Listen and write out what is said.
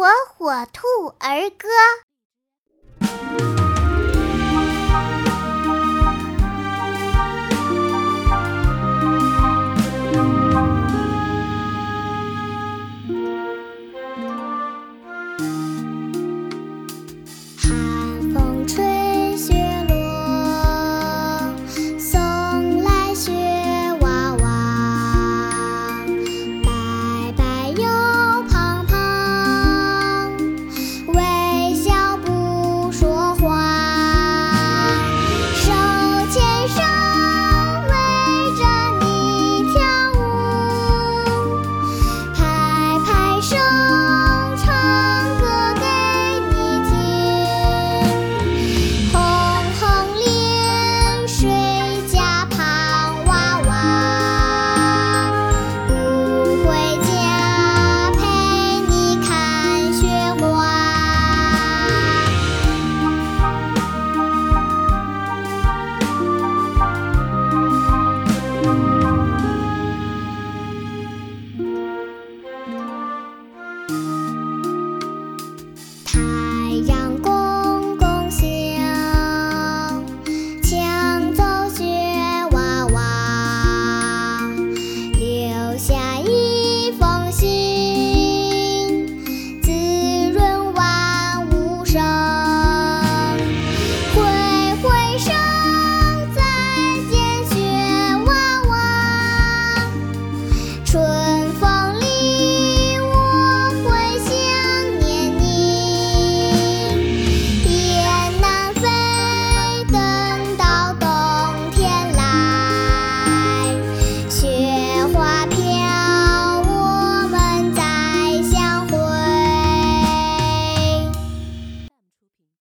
火火兔儿歌。